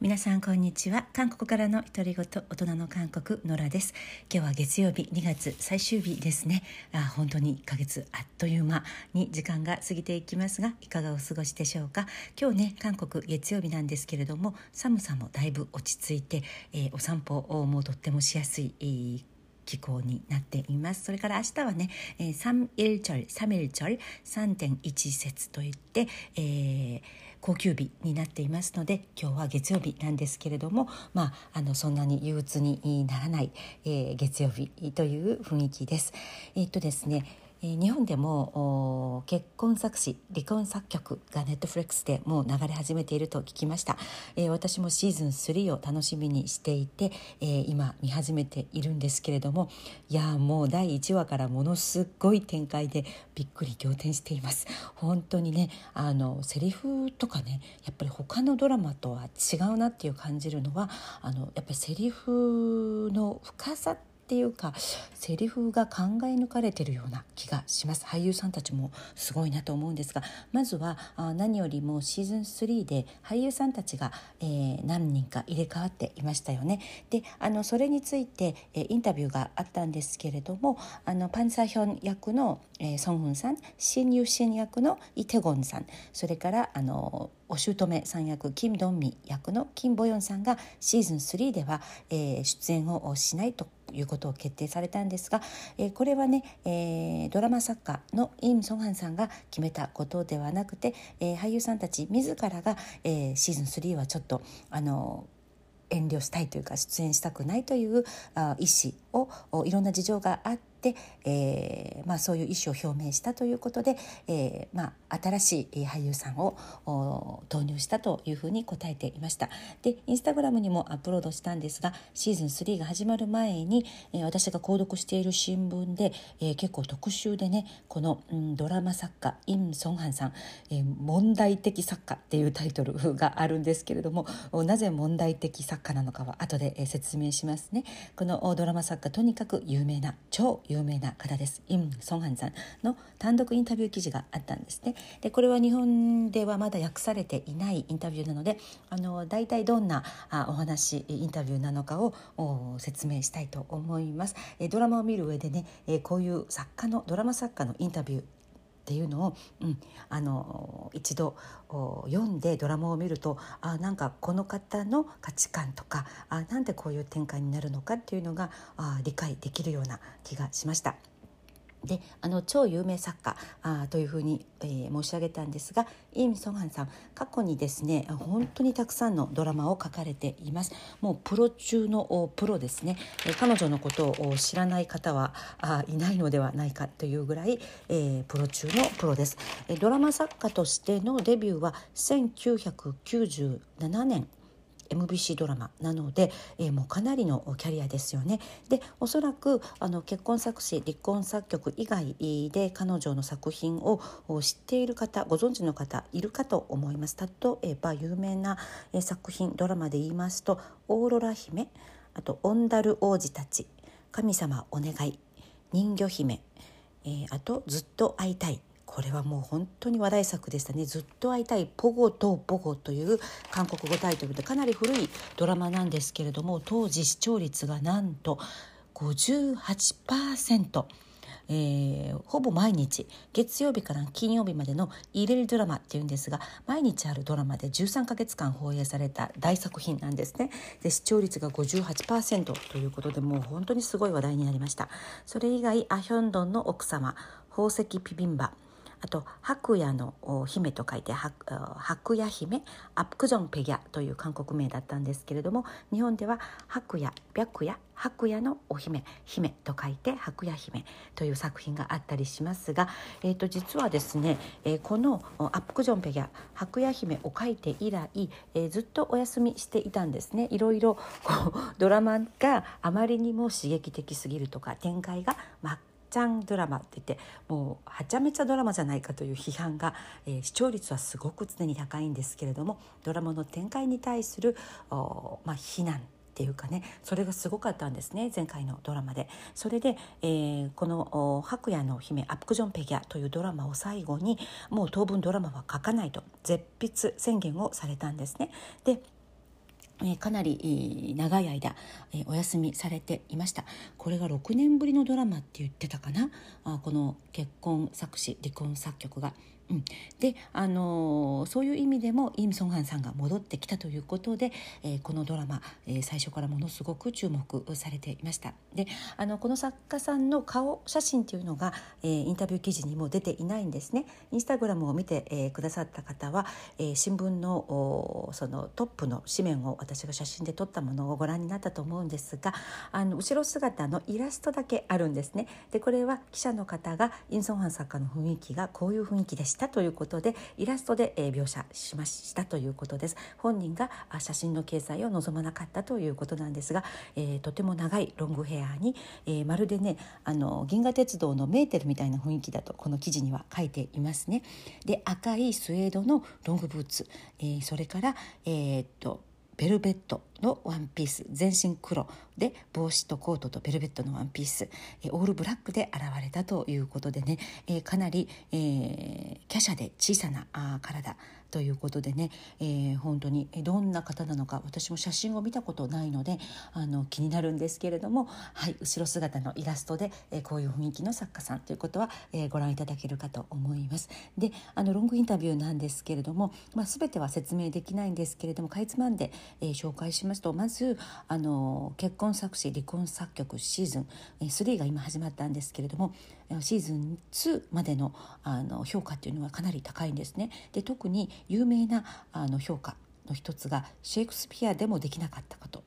皆さんこんにちは。韓国からの独り言大人の韓国野良です。今日は月曜日2月最終日ですね。あ本当に1ヶ月あっという間に時間が過ぎていきますがいかがお過ごしでしょうか？今日ね韓国月曜日なんですけれども寒さもだいぶ落ち着いて、えー、お散歩もとってもしやすい、えー気候になっています。それから明日はね、えー、3 1チャル3 1チャル3.1節といって、えー高級日になっていますので今日は月曜日なんですけれども、まあ、あのそんなに憂鬱にならない、えー、月曜日という雰囲気です。えー、っとですね日本でも結婚作詞離婚作曲がネットフレックスでもう流れ始めていると聞きました、えー、私もシーズン3を楽しみにしていて、えー、今見始めているんですけれどもいやもう第1話からものすごい展開でびっくり仰天しています。本当にねあのセリフとかねやっぱり他のドラマとは違うなっていう感じるのはあのやっぱりセリフの深さっていうかセリフが考え抜かれてるような気がします。俳優さんたちもすごいなと思うんですがまずは何よりもシーズン3で俳優さんたちが、えー、何人か入れ替わっていましたよね。であのそれについて、えー、インタビューがあったんですけれどもあのパンサヒョン役の、えー、ソンフンさんシン・ユシン役のイテゴンさんそれからあのお姑さん役キム・ドンミ役のキム・ボヨンさんがシーズン3では、えー、出演をしないということを決定されたんですが、えー、これはね、えー、ドラマ作家のイム・ソンハンさんが決めたことではなくて、えー、俳優さんたち自らが、えー、シーズン3はちょっとあの遠慮したいというか出演したくないというあ意思をいろんな事情があって、えーまあ、そういう意思を表明したということで、えーまあ、新しい俳優さんを投入したというふうに答えていましたでインスタグラムにもアップロードしたんですがシーズン3が始まる前に、えー、私が購読している新聞で、えー、結構特集でねこの、うん、ドラマ作家イン・ソンハンさん、えー「問題的作家」っていうタイトルがあるんですけれどもなぜ問題的作家なのかは後で説明しますね。このドラマ作家とにかく有名な超有名な方です。イン・ソンハンさんの単独インタビュー記事があったんですね。でこれは日本ではまだ訳されていないインタビューなのであの大体どんなあお話インタビューなのかを説明したいと思います。えドラマを見る上でねえこういう作家のドラマ作家のインタビューっていうのを、うん、あの一度読んでドラマを見るとあなんかこの方の価値観とかあなんでこういう展開になるのかっていうのがあ理解できるような気がしました。であの超有名作家あというふうに、えー、申し上げたんですがイム・ソンハンさん過去にですね本当にたくさんのドラマを書かれています。もうプロ中のプロですね、え彼女のことを知らない方はあいないのではないかというぐらい、えー、プロ中のプロです、えドラマ作家としてのデビューは1997年。MBC ドラマなので、えー、もうかなりのキャリアですよね。でおそらくあの結婚作詞離婚作曲以外で彼女の作品を知っている方ご存知の方いるかと思います。例えば有名な作品ドラマで言いますと「オーロラ姫」あと「オンダル王子たち」「神様お願い」「人魚姫」えー、あと「ずっと会いたい」これはもう本当に話題作でしたね「ずっと会いたいポゴとポゴ」という韓国語タイトルでかなり古いドラマなんですけれども当時視聴率がなんと58%。えー、ほぼ毎日月曜日から金曜日までの入れるドラマっていうんですが毎日あるドラマで13ヶ月間放映された大作品なんですね。で視聴率が58%ということでもう本当にすごい話題になりました。それ以外アヒョンドンの奥様宝石ピビンバ。あと白夜の姫と書いて白夜姫？アップクジョンペギャという韓国名だったんですけれども日本では白夜白夜白夜のお姫姫と書いて白夜姫という作品があったりしますが、えー、と実はですね、えー、このアップジョンペギャ白夜姫を書いて以来、えー、ずっとお休みしていたんですね。いろいろこうドラマがあまりにも刺激的すぎるとか展開が真っちゃんドラマって言ってもうはちゃめちゃドラマじゃないかという批判が、えー、視聴率はすごく常に高いんですけれどもドラマの展開に対するまあ、非難っていうかねそれがすごかったんですね前回のドラマで。それで、えー、この「白夜の姫アップクジョンペギャ」というドラマを最後にもう当分ドラマは書かないと絶筆宣言をされたんですね。でえかなり長い間、お休みされていました。これが6年ぶりのドラマって言ってたかな？この結婚作詞離婚作曲がうん、で、あのー、そういう意味でもイ・ムソンハンさんが戻ってきたということで、えー、このドラマ、えー、最初からものすごく注目されていました。であのこの作家さんの顔写真というのが、えインタビュー記事にも出ていないんですね。インスタグラムを見て、えくださった方は、え新聞のそのトップの紙面を私が写真で撮ったものをご覧になったと思うんですがあの後ろ姿のイラストだけあるんですね。でこれは記者の方がインソンハン作家の雰囲気がこういう雰囲気でした。したということでイラストで、え描写しましたということです。本人が写真の掲載を望まなかったということなんですが、えー、とても長いロングヘアに、えー、まるでねあの銀河鉄道のメーテルみたいな雰囲気だとこの記事には書いていますね。で赤いスウェードのロングブーツ、えー、それからえー、っとベルベットのワンピース全身黒で帽子とコートとベルベットのワンピースオールブラックで現れたということでね、かなり、えー、華奢で小さな体ということでね、えー、本当にどんな方なのか私も写真を見たことないのであの気になるんですけれども、はい、後ろ姿のイラストで、えー、こういう雰囲気の作家さんということは、えー、ご覧いただけるかと思います。であのロングインタビューなんですけれども、まあ、全ては説明できないんですけれどもかいつまんで、えー、紹介しますとまずあの結婚作詞離婚作曲シーズン3が今始まったんですけれどもシーズン2までのあの評価っていうのはかなり高いんですね。で特に有名なあの評価の一つがシェイクスピアでもできなかったこと。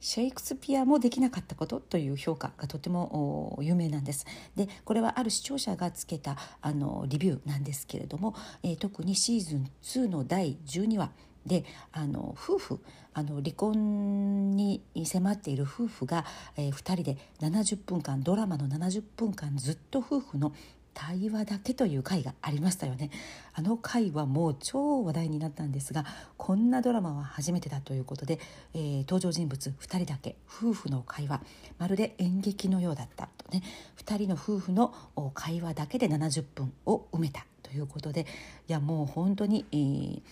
シェイクスピアもできなかったことという評価がとても有名なんです。でこれはある視聴者がつけたあのリビューなんですけれども、えー、特にシーズン2の第12話であの夫婦あの離婚に迫っている夫婦が、えー、2人で70分間ドラマの70分間ずっと夫婦の対話だけという回がありましたよね。あの回はもう超話題になったんですがこんなドラマは初めてだということで、えー、登場人物2人だけ夫婦の会話まるで演劇のようだったとね2人の夫婦の会話だけで70分を埋めたということでいやもう本当に、えー、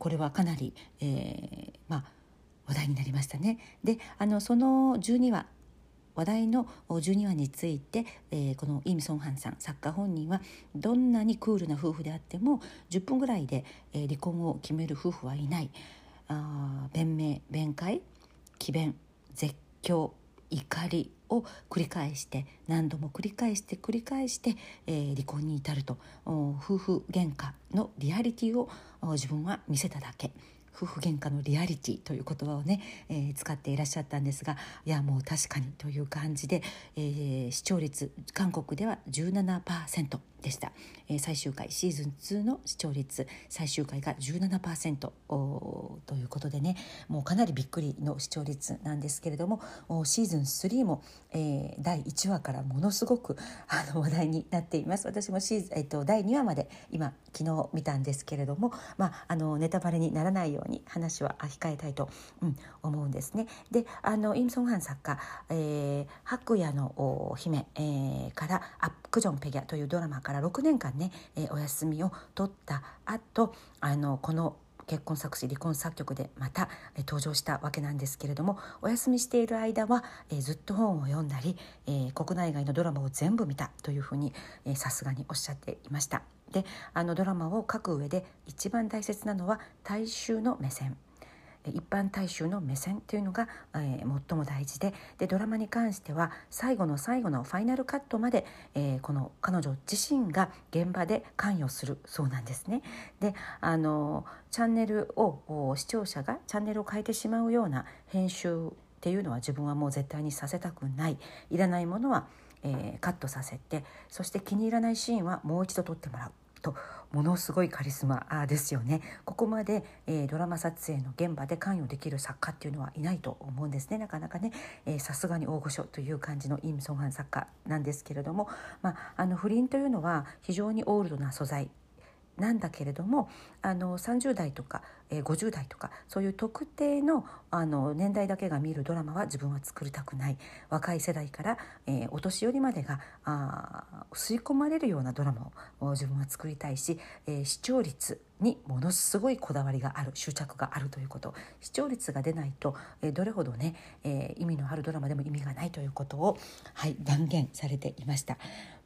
これはかなり、えー、まあ話題になりましたね。であのその12話話題の12話について、えー、このイ・ミソンハンさん作家本人はどんなにクールな夫婦であっても10分ぐらいで、えー、離婚を決める夫婦はいないあ弁明弁解詭弁絶叫怒りを繰り返して何度も繰り返して繰り返して、えー、離婚に至ると夫婦喧嘩のリアリティを自分は見せただけ。夫婦喧嘩のリアリティという言葉をね、えー、使っていらっしゃったんですがいやもう確かにという感じで、えー、視聴率韓国では17%でした、えー、最終回シーズン2の視聴率最終回が17%ということでねもうかなりびっくりの視聴率なんですけれどもシーズン3も、えー、第1話からものすごくあの話題になっています。私もシーズン、えーと、第2話まで今昨日見たんですけれども、まあ、あのネタバレにならないように話は控えたいと、うん、思うんですね。であのイム・ソンハン作家「えー、白夜の姫」えー、から「アップクジョン・ペギャ」というドラマから6年間ね、えー、お休みを取った後あのこの結婚作詞離婚作曲でまた、え登場したわけなんですけれどもお休みしている間は、えずっと本を読んだり、え国内外のドラマを全部見たというふうにさすがにおっしゃっていました。であのドラマを書く上で一番大切なのは大衆の目線。一般大衆の目線というのが、えー、最も大事ででドラマに関しては最後の最後のファイナルカットまで、えー、この彼女自身が現場で関与するそうなんですね。であのチャンネルを視聴者がチャンネルを変えてしまうような編集っていうのは自分はもう絶対にさせたくない。いらないものは、えー、カットさせてそして気に入らないシーンはもう一度撮ってもらう。とものすごいカリスマですよね。ここまで、えー、ドラマ撮影の現場で関与できる作家っていうのはいないと思うんですね。なかなかねさすがに大御所という感じのイム・ソンハン作家なんですけれども、まあ、あの不倫というのは非常にオールドな素材なんだけれどもあの30代とかえー、50代とかそういう特定のあの年代だけが見るドラマは自分は作りたくない若い世代から、えー、お年寄りまでがあ吸い込まれるようなドラマを自分は作りたいし、えー、視聴率にものすごいこだわりがある執着があるということ視聴率が出ないと、えー、どれほどね、えー、意味のあるドラマでも意味がないということを、はい、断言されていました。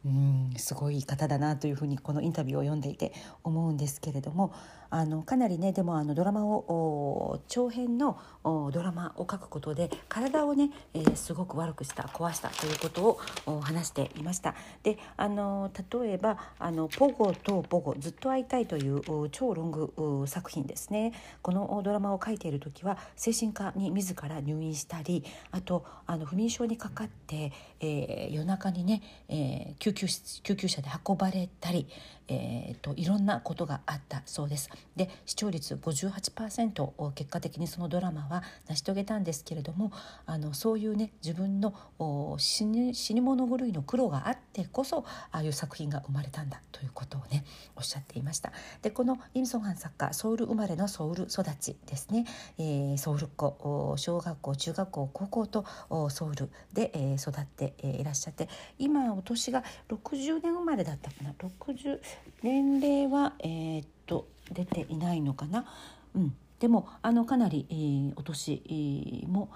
うんすごい方だなというふうにこのインタビューを読んでいて思うんですけれどもあのかなりねでもあのドラマを長編のドラマを書くことで体をね、えー、すごく悪くした壊したということを話していました。であの例えばあの「ポゴとポゴずっと会いたい」という超ロング作品ですねこのドラマを書いている時は精神科に自ら入院したりあとあの不眠症にかかって、えー、夜中にね、えー、救急救急車で運ばれたり、えーと、いろんなことがあったそうです。で視聴率58%を結果的にそのドラマは成し遂げたんですけれどもあのそういうね自分の死に死に物狂いの苦労があってこそああいう作品が生まれたんだということをねおっしゃっていました。でこのイム・ソンハン作家ソウル生まれのソウル育ちですね、えー、ソウルっ子小学校中学校高校とソウルで、え、育っていらっしゃって今お年が60年生まれだったかな。60年齢はえー、っと出ていないのかな？うんでもあのかなり、えー、お年、も、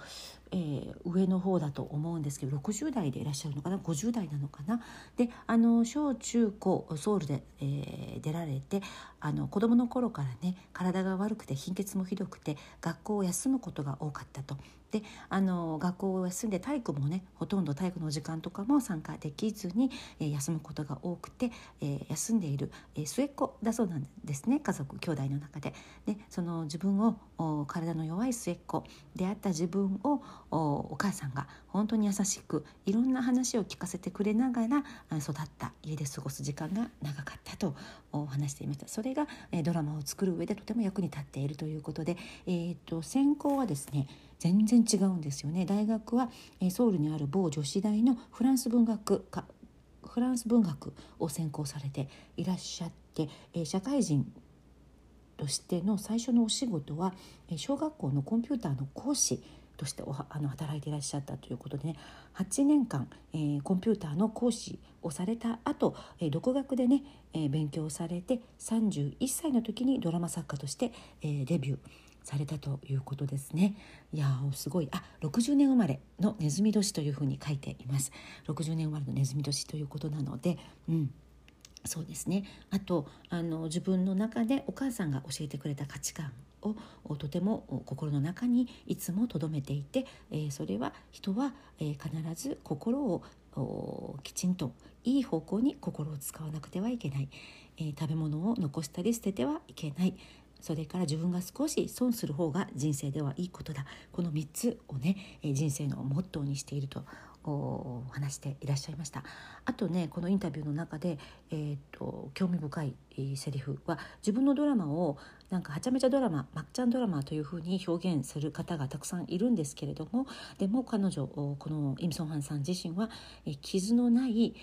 えー、上の方だと思うんですけど60代でいらっしゃるのかな？50代なのかな？であの小中高ソウルで、えー、出られてあの子供の頃からね体が悪くて貧血もひどくて学校を休むことが多かったと。であの学校を休んで体育もねほとんど体育の時間とかも参加できずに、えー、休むことが多くて、えー、休んでいる、えー、末っ子だそうなんですね家族兄弟の中で。でその自分を体の弱い末っ子であった自分をお母さんが本当に優しくいろんな話を聞かせてくれながら育った家で過ごす時間が長かったと話していましたそれがドラマを作る上でとても役に立っているということで、えーと、専攻はですね全然違うんですよね。大学はソウルにある某女子大のフランス文学科フランス文学を専攻されていらっしゃって、社会人としての最初のお仕事は小学校のコンピューターの講師としておあの働いていらっしゃったということで、ね、8年間、えー、コンピューターの講師をされた後、えー、独学でね、えー、勉強されて31歳の時にドラマ作家として、え、デビュー。されたということですね。いやすごい。あ60年生まれのネズミ年というふうに書いています。60年生まれのネズミ年ということなので、うん、そうですね。あとあの自分の中でお母さんが教えてくれた価値観をとても心の中にいつも留めていて、えー、それは人は、えー、必ず心をきちんといい方向に心を使わなくてはいけない、えー、食べ物を残したり捨ててはいけない。それから自分が少し損する方が人生ではいいことだ。この3つをね人生のモットーにしていると話していらっしゃいました。あとねこのインタビューの中で、えーと、興味深い、セリフは自分のドラマをなんかはちゃめちゃドラマまっちゃんドラマというふうに表現する方がたくさんいるんですけれどもでも彼女このイム・ソンハンさん自身は、傷のない、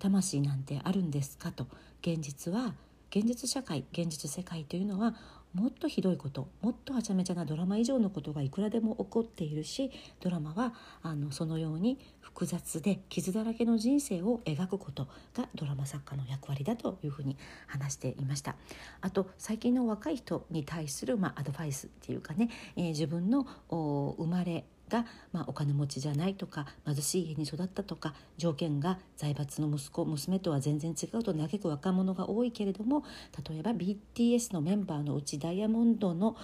魂なんてあるんですかと。現実は現実社会現実世界というのはもっとひどいこともっとはちゃめちゃなドラマ以上のことがいくらでも起こっているしドラマはあのそのように複雑で傷だらけの人生を描くことがドラマ作家の役割だというふうに話していました。あと最近の若い人に対する、まあ、アドバイスっていうかね、えー、自分の生まれが、まあ、お金持ちじゃないとか貧しい家に育ったとか条件が財閥の息子娘とは全然違うと嘆く若者が多いけれども例えば BTS のメンバーのうちダイヤモンドの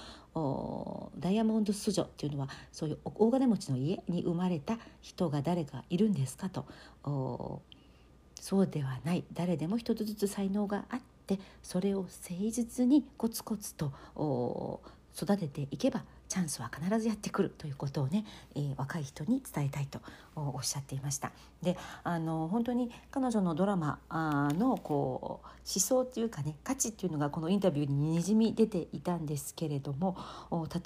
ダイヤモンドス女っていうのはそういう大金持ちの家に生まれた人が誰かいるんですかと。そうではない。誰でも一つずつ才能があってそれを誠実にコツコツと育てていけばチャンスは必ずやってくるということをね、えー、若い人に伝えたいとおっしゃっていました。であの本当に彼女のドラマのこう思想っていうかね価値っていうのがこのインタビューににじみ出ていたんですけれども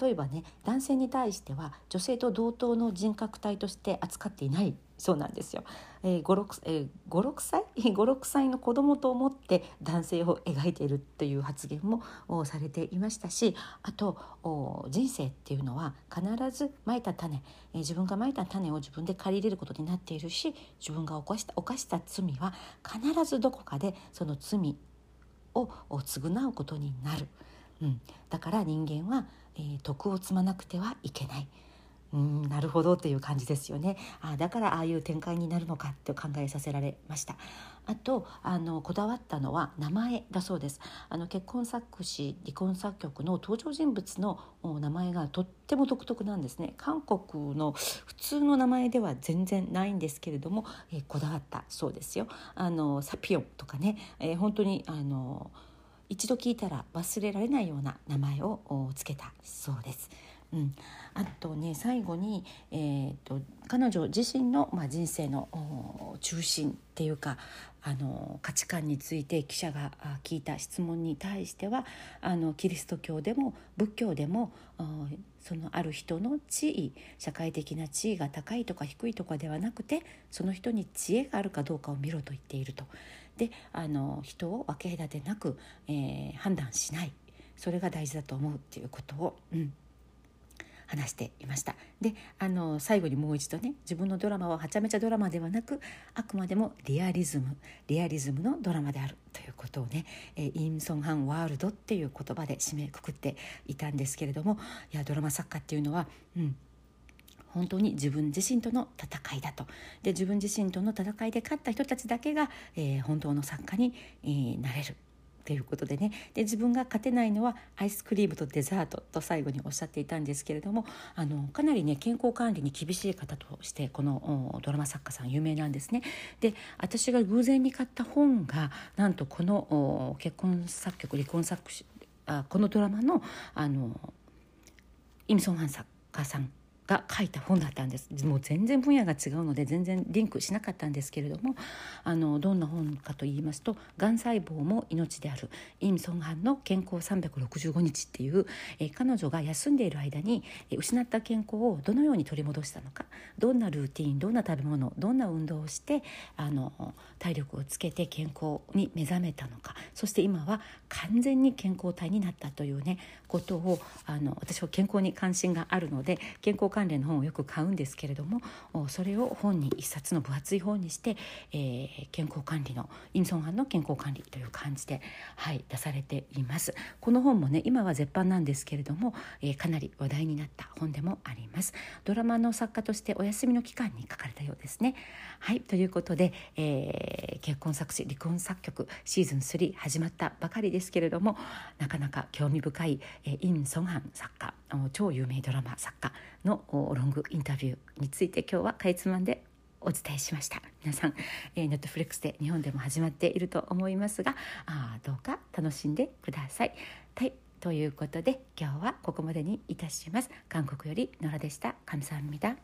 例えばね男性に対しては女性と同等の人格体として扱っていないそうなんですよ、えー、56, えー、56歳56歳の子供と思って男性を描いているっていう発言もされていましたしあと人生っていうのは必ずまいた種、えー、自分がまいた種を自分で借り入れることになっているし自分が犯した犯した罪は必ずどこかでその罪を償うことになる、うん、だから人間は、えー、徳を積まなくてはいけない。うんなるほどっていう感じですよね。あだからああいう展開になるのかって考えさせられました。あとあのこだわったのは名前だそうです。あの結婚作詞離婚作曲の登場人物の名前がとっても独特なんですね。韓国の普通の名前では全然ないんですけれども、えー、こだわったそうですよ。あのサピオンとかね、えー、本当にあの一度聞いたら忘れられないような名前をつけたそうです。うん、あとね最後に、えーと、彼女自身の、まあ、人生の中心っていうかあの価値観について記者が聞いた質問に対してはあのキリスト教でも仏教でもそのある人の地位社会的な地位が高いとか低いとかではなくてその人に知恵があるかどうかを見ろと言っていると。であの人を分け隔てなく、えー、判断しない。それが大事だと思うっていうことを、うん、話していました。であの最後にもう一度ね自分のドラマははちゃめちゃドラマではなくあくまでもリアリズムリアリズムのドラマであるということをね「えインソンハンワールド」っていう言葉で締めくくっていたんですけれどもいやドラマ作家っていうのはうん本当に自分自身との戦いだと。で自分自身との戦いで勝った人たちだけが、えー、本当の作家に、えー、なれる。ということでねで自分が勝てないのはアイスクリームとデザートと最後におっしゃっていたんですけれどもあのかなりね健康管理に厳しい方としてこのドラマ作家さん有名なんですね。で私が偶然に買った本がなんとこの結婚作曲離婚作詞あこのドラマのあのイムソン・ハン作家さんが書いた本だったんです。もう全然分野が違うので全然リンクしなかったんですけれどもあのどんな本かと言いますと「がん細胞も命である。イム・ソンハンの健康365日」っていう、え彼女が休んでいる間に、え失った健康をどのように取り戻したのか。どんなルーティンどんな食べ物どんな運動をしてあの体力をつけて健康に目覚めたのか。そして今は完全に健康体になったというねことをあの私は健康に関心があるので健康関連の本をよく買うんですけれどもそれを本に一冊の分厚い本にして、えー、健康管理のイムソンハンの健康管理という感じで、はい、出されています。この本もね今は絶版なんですけれども、えー、かなり話題になった本でもあります。ドラマの作家としてお休みの期間に書かれたようですね。はいということで、えー、結婚作詞離婚作曲シーズン3始まったばかりですけれどもなかなか興味深い、えー、イム・ソンハン作家超有名ドラマ作家のロングインタビューについて今日はかいつまんでお伝えしました皆さん、えー、ネットフレックスで日本でも始まっていると思いますがあどうか楽しんでください。はいということで今日はここまでにいたします。韓国よりノラでした。감사합니다